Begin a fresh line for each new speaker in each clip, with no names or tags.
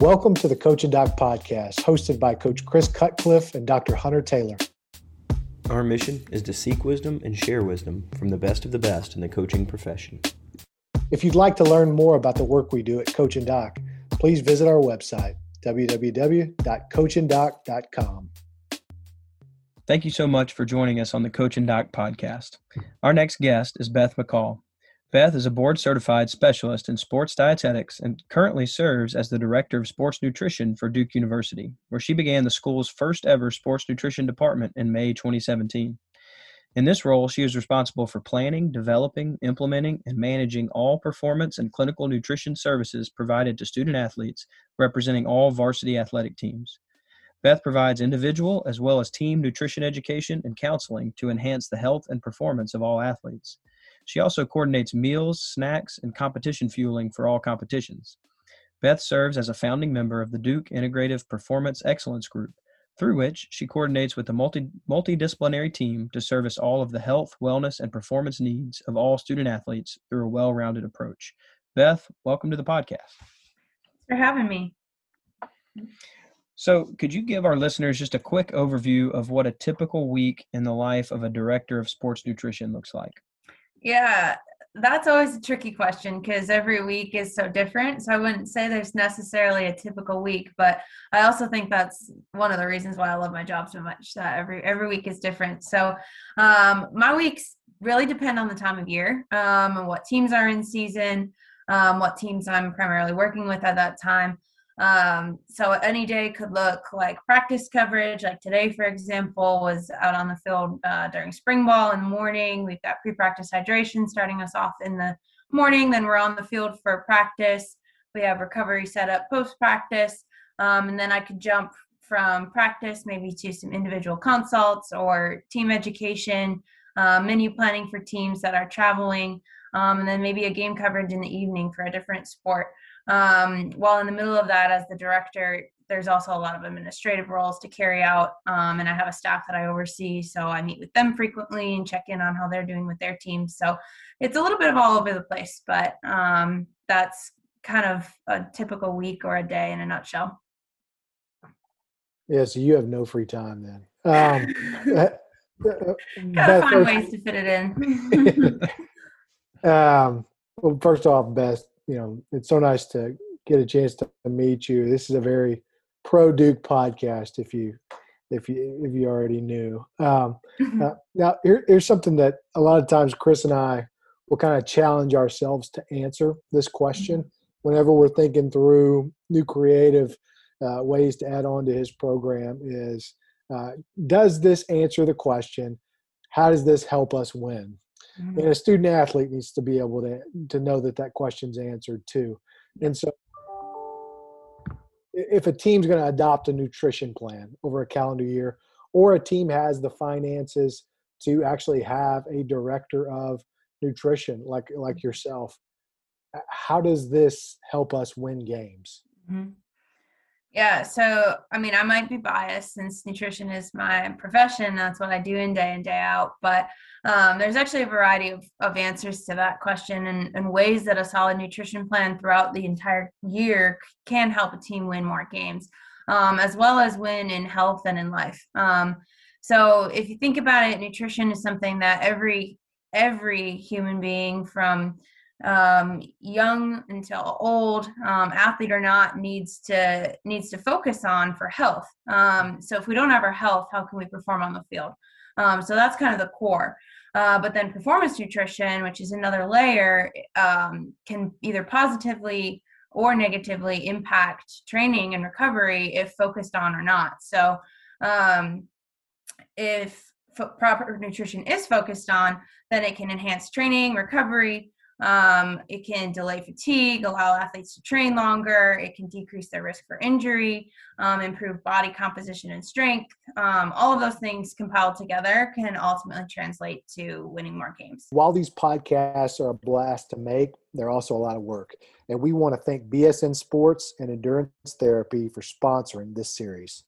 Welcome to the Coach and Doc podcast, hosted by Coach Chris Cutcliffe and Dr. Hunter Taylor.
Our mission is to seek wisdom and share wisdom from the best of the best in the coaching profession.
If you'd like to learn more about the work we do at Coach and Doc, please visit our website, www.coachanddoc.com.
Thank you so much for joining us on the Coach and Doc podcast. Our next guest is Beth McCall. Beth is a board certified specialist in sports dietetics and currently serves as the director of sports nutrition for Duke University, where she began the school's first ever sports nutrition department in May 2017. In this role, she is responsible for planning, developing, implementing, and managing all performance and clinical nutrition services provided to student athletes representing all varsity athletic teams. Beth provides individual as well as team nutrition education and counseling to enhance the health and performance of all athletes. She also coordinates meals, snacks, and competition fueling for all competitions. Beth serves as a founding member of the Duke Integrative Performance Excellence Group, through which she coordinates with a multi, multidisciplinary team to service all of the health, wellness, and performance needs of all student athletes through a well rounded approach. Beth, welcome to the podcast.
Thanks for having me.
So, could you give our listeners just a quick overview of what a typical week in the life of a director of sports nutrition looks like?
Yeah, that's always a tricky question because every week is so different. So I wouldn't say there's necessarily a typical week, but I also think that's one of the reasons why I love my job so much. That every every week is different. So um, my weeks really depend on the time of year um, and what teams are in season, um, what teams I'm primarily working with at that time. Um, so any day could look like practice coverage. Like today, for example, was out on the field uh, during spring ball in the morning. We've got pre-practice hydration starting us off in the morning. Then we're on the field for practice. We have recovery set up post-practice, um, and then I could jump from practice maybe to some individual consults or team education, uh, menu planning for teams that are traveling, um, and then maybe a game coverage in the evening for a different sport. Um, while in the middle of that, as the director, there's also a lot of administrative roles to carry out, um, and I have a staff that I oversee, so I meet with them frequently and check in on how they're doing with their teams. So it's a little bit of all over the place, but um, that's kind of a typical week or a day in a nutshell.
Yeah, so you have no free time then. Um,
Gotta find ways to fit it in.
um, well, first off, Beth, you know, it's so nice to get a chance to meet you. This is a very pro Duke podcast. If you if you if you already knew. Um, mm-hmm. uh, now here, here's something that a lot of times Chris and I will kind of challenge ourselves to answer this question mm-hmm. whenever we're thinking through new creative uh, ways to add on to his program. Is uh, does this answer the question? How does this help us win? Mm-hmm. And a student athlete needs to be able to to know that that question's answered too. And so, if a team's going to adopt a nutrition plan over a calendar year, or a team has the finances to actually have a director of nutrition like like mm-hmm. yourself, how does this help us win games?
Mm-hmm. Yeah, so I mean, I might be biased since nutrition is my profession. That's what I do in day in, day out. But um, there's actually a variety of, of answers to that question and, and ways that a solid nutrition plan throughout the entire year can help a team win more games, um, as well as win in health and in life. Um, so if you think about it, nutrition is something that every every human being from um, young until old, um, athlete or not, needs to needs to focus on for health. Um, so if we don't have our health, how can we perform on the field? Um, so that's kind of the core. Uh, but then performance nutrition, which is another layer, um, can either positively or negatively impact training and recovery if focused on or not. So um, if proper nutrition is focused on, then it can enhance training, recovery, um, it can delay fatigue, allow athletes to train longer. It can decrease their risk for injury, um, improve body composition and strength. Um, all of those things compiled together can ultimately translate to winning more games.
While these podcasts are a blast to make, they're also a lot of work. And we want to thank BSN Sports and Endurance Therapy for sponsoring this series.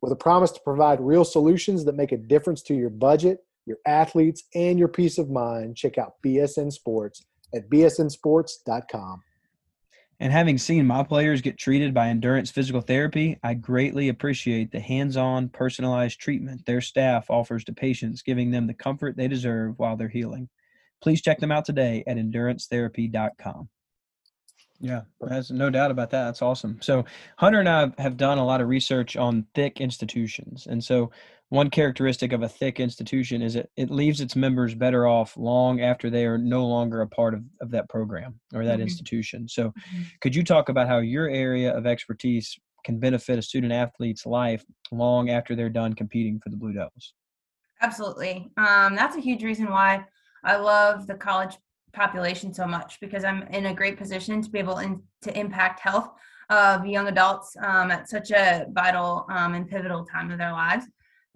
With a promise to provide real solutions that make a difference to your budget, your athletes, and your peace of mind, check out BSN Sports at bsnsports.com.
And having seen my players get treated by Endurance Physical Therapy, I greatly appreciate the hands on, personalized treatment their staff offers to patients, giving them the comfort they deserve while they're healing. Please check them out today at endurancetherapy.com. Yeah, there's no doubt about that. That's awesome. So, Hunter and I have done a lot of research on thick institutions. And so, one characteristic of a thick institution is it, it leaves its members better off long after they are no longer a part of, of that program or that mm-hmm. institution. So, mm-hmm. could you talk about how your area of expertise can benefit a student athlete's life long after they're done competing for the Blue Devils?
Absolutely. Um, that's a huge reason why I love the college population so much because I'm in a great position to be able in, to impact health of young adults um, at such a vital um, and pivotal time of their lives.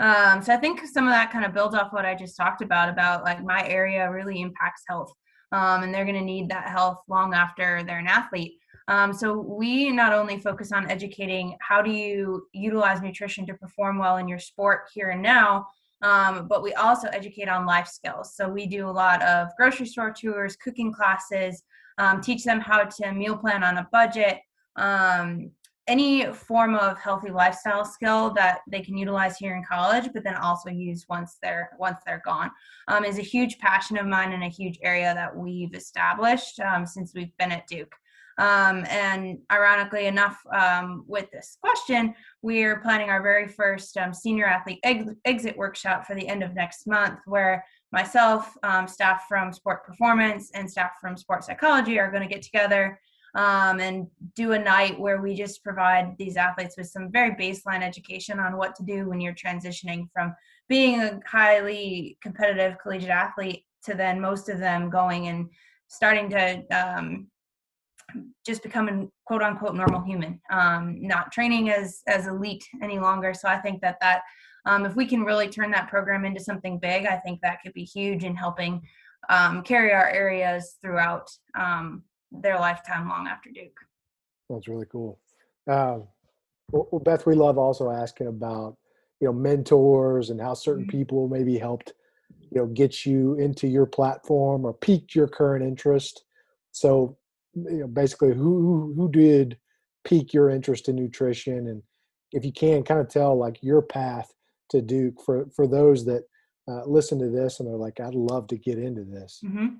Um, so I think some of that kind of builds off what I just talked about about like my area really impacts health, um, and they're going to need that health long after they're an athlete. Um, so we not only focus on educating how do you utilize nutrition to perform well in your sport here and now, um, but we also educate on life skills. So we do a lot of grocery store tours, cooking classes, um, teach them how to meal plan on a budget, um, any form of healthy lifestyle skill that they can utilize here in college but then also use once they're once they're gone um, is a huge passion of mine and a huge area that we've established um, since we've been at duke um, and ironically enough um, with this question we're planning our very first um, senior athlete ex- exit workshop for the end of next month where myself um, staff from sport performance and staff from sport psychology are going to get together um, and do a night where we just provide these athletes with some very baseline education on what to do when you're transitioning from being a highly competitive collegiate athlete to then most of them going and starting to um, just becoming quote unquote normal human um, not training as as elite any longer so i think that that um, if we can really turn that program into something big i think that could be huge in helping um, carry our areas throughout um, their lifetime long after Duke.
That's really cool. Um, well, Beth, we love also asking about you know mentors and how certain mm-hmm. people maybe helped you know get you into your platform or piqued your current interest. So you know basically who who did pique your interest in nutrition and if you can kind of tell like your path to Duke for for those that uh, listen to this and they're like I'd love to get into this.
Mm-hmm.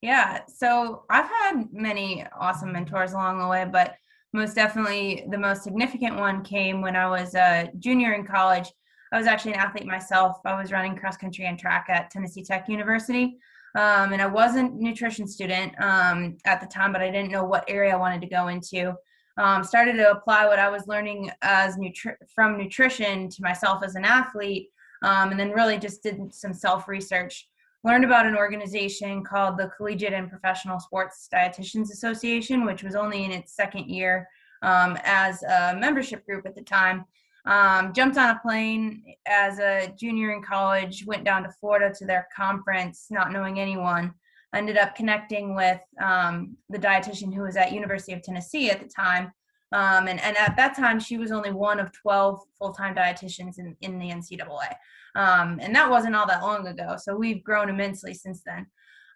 Yeah. So I've had many awesome mentors along the way, but most definitely the most significant one came when I was a junior in college. I was actually an athlete myself. I was running cross country and track at Tennessee Tech University. Um, and I wasn't nutrition student um, at the time, but I didn't know what area I wanted to go into. Um, started to apply what I was learning as nutri- from nutrition to myself as an athlete, um, and then really just did some self research learned about an organization called the Collegiate and Professional Sports Dietitians Association, which was only in its second year um, as a membership group at the time. Um, jumped on a plane as a junior in college, went down to Florida to their conference, not knowing anyone. Ended up connecting with um, the dietitian who was at University of Tennessee at the time. Um, and, and at that time, she was only one of 12 full time dietitians in, in the NCAA. Um, and that wasn't all that long ago. So we've grown immensely since then.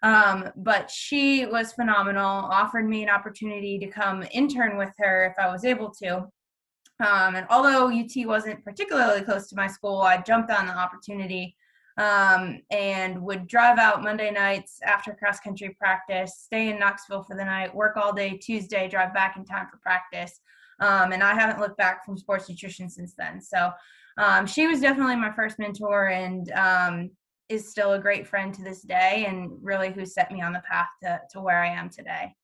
Um, but she was phenomenal, offered me an opportunity to come intern with her if I was able to. Um, and although UT wasn't particularly close to my school, I jumped on the opportunity um, and would drive out Monday nights after cross country practice, stay in Knoxville for the night, work all day Tuesday, drive back in time for practice. Um, and I haven't looked back from sports nutrition since then. So um, she was definitely my first mentor and um, is still a great friend to this day and really who set me on the path to, to where I am today.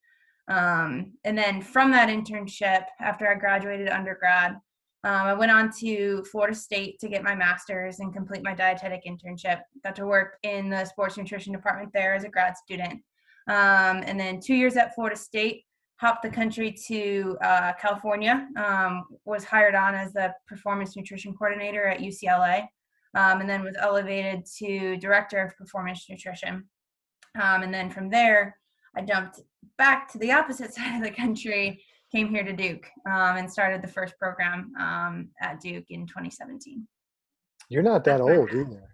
Um, and then from that internship, after I graduated undergrad, um, I went on to Florida State to get my master's and complete my dietetic internship. Got to work in the sports nutrition department there as a grad student. Um, and then two years at Florida State, hopped the country to uh, California, um, was hired on as the performance nutrition coordinator at UCLA, um, and then was elevated to director of performance nutrition. Um, and then from there, I jumped back to the opposite side of the country, came here to Duke, um, and started the first program um, at Duke in 2017.
You're not that old either.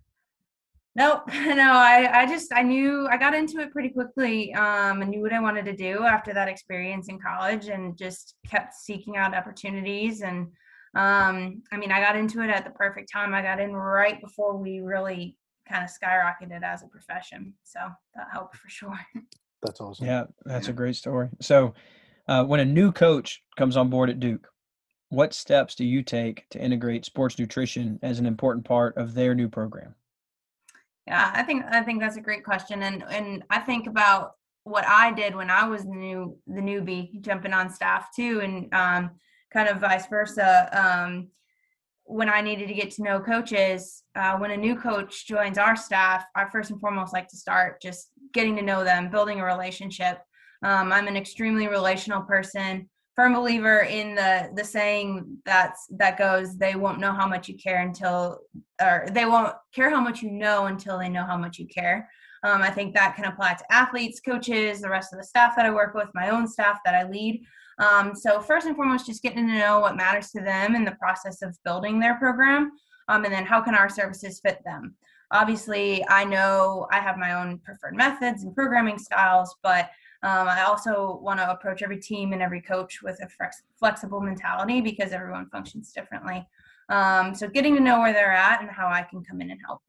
Nope. No, I, I just I knew I got into it pretty quickly. Um, I knew what I wanted to do after that experience in college and just kept seeking out opportunities. And um, I mean, I got into it at the perfect time. I got in right before we really kind of skyrocketed as a profession. So that helped for sure.
That's awesome.
Yeah, that's a great story. So, uh, when a new coach comes on board at Duke, what steps do you take to integrate sports nutrition as an important part of their new program?
Yeah, I think I think that's a great question, and and I think about what I did when I was the new the newbie jumping on staff too, and um, kind of vice versa. Um, when I needed to get to know coaches, uh, when a new coach joins our staff, I first and foremost like to start just getting to know them, building a relationship. Um, I'm an extremely relational person firm believer in the the saying that's that goes they won't know how much you care until or they won't care how much you know until they know how much you care um, i think that can apply to athletes coaches the rest of the staff that i work with my own staff that i lead um, so first and foremost just getting to know what matters to them in the process of building their program um, and then how can our services fit them obviously i know i have my own preferred methods and programming styles but um, I also want to approach every team and every coach with a flex- flexible mentality because everyone functions differently. Um, so getting to know where they're at and how I can come in and help.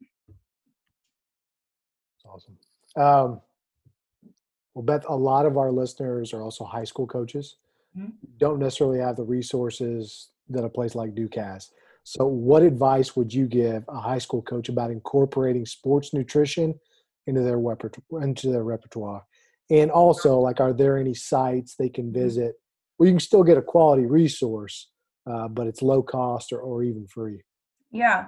awesome. Um, well, Beth, a lot of our listeners are also high school coaches. Mm-hmm. Don't necessarily have the resources that a place like Duke has. So, what advice would you give a high school coach about incorporating sports nutrition into their repertoire? Into their repertoire? And also, like, are there any sites they can mm-hmm. visit where you can still get a quality resource, uh, but it's low cost or, or even free?
Yeah.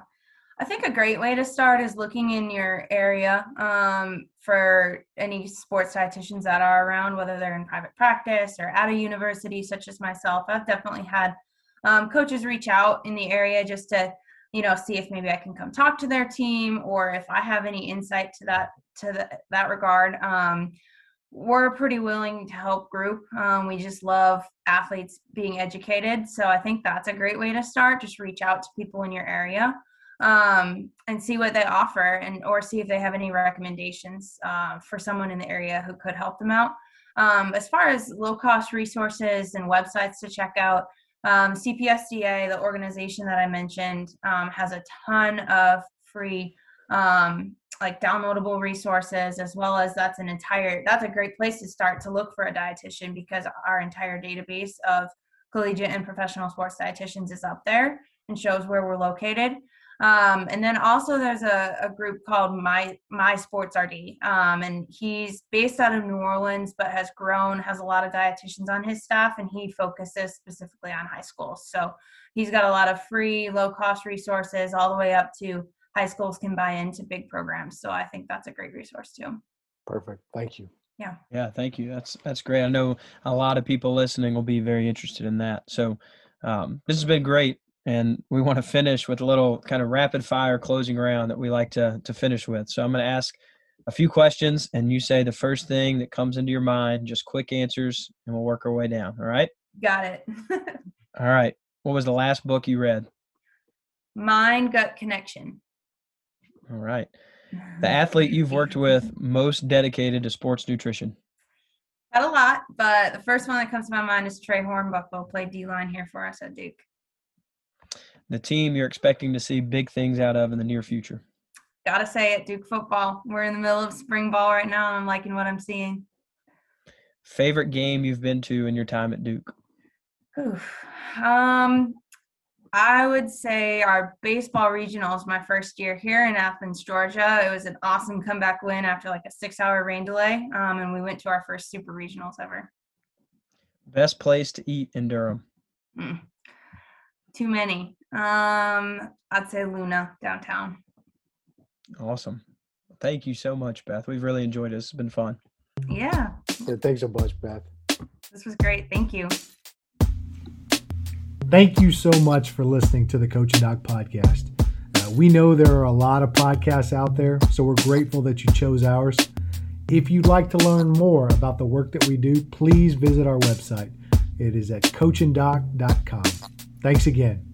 I think a great way to start is looking in your area um, for any sports dietitians that are around, whether they're in private practice or at a university, such as myself. I've definitely had um, coaches reach out in the area just to, you know, see if maybe I can come talk to their team or if I have any insight to that to the, that regard. Um, we're pretty willing to help group. Um, we just love athletes being educated. So I think that's a great way to start. Just reach out to people in your area um, and see what they offer and or see if they have any recommendations uh, for someone in the area who could help them out. Um, as far as low cost resources and websites to check out, um, CPSDA, the organization that I mentioned, um, has a ton of free um, like downloadable resources as well as that's an entire that's a great place to start to look for a dietitian because our entire database of collegiate and professional sports dietitians is up there and shows where we're located um, and then also there's a, a, group called my my sports rd um, and he's based out of new orleans but has grown has a lot of dietitians on his staff and he focuses specifically on high schools so he's got a lot of free low cost resources all the way up to high schools can buy into big programs. So I think that's a great resource too.
Perfect. Thank you.
Yeah.
Yeah. Thank you. That's that's great. I know a lot of people listening will be very interested in that. So um, this has been great, and we want to finish with a little kind of rapid fire closing round that we like to to finish with. So I'm going to ask a few questions, and you say the first thing that comes into your mind, just quick answers, and we'll work our way down. All right.
Got it.
all right. What was the last book you read?
Mind Gut Connection.
All right. The athlete you've worked with most dedicated to sports nutrition.
Had a lot, but the first one that comes to my mind is Trey Hornbuckle, played D line here for us at Duke.
The team you're expecting to see big things out of in the near future.
Gotta say it, Duke football. We're in the middle of spring ball right now, and I'm liking what I'm seeing.
Favorite game you've been to in your time at Duke?
Oof. Um, I would say our baseball regionals my first year here in Athens, Georgia. It was an awesome comeback win after like a six hour rain delay. Um, and we went to our first super regionals ever.
Best place to eat in Durham? Mm.
Too many. Um, I'd say Luna downtown.
Awesome. Thank you so much, Beth. We've really enjoyed this. It's been fun.
Yeah.
yeah thanks so much, Beth.
This was great. Thank you.
Thank you so much for listening to the Coach and Doc podcast. Uh, we know there are a lot of podcasts out there, so we're grateful that you chose ours. If you'd like to learn more about the work that we do, please visit our website. It is at coachanddoc.com. Thanks again.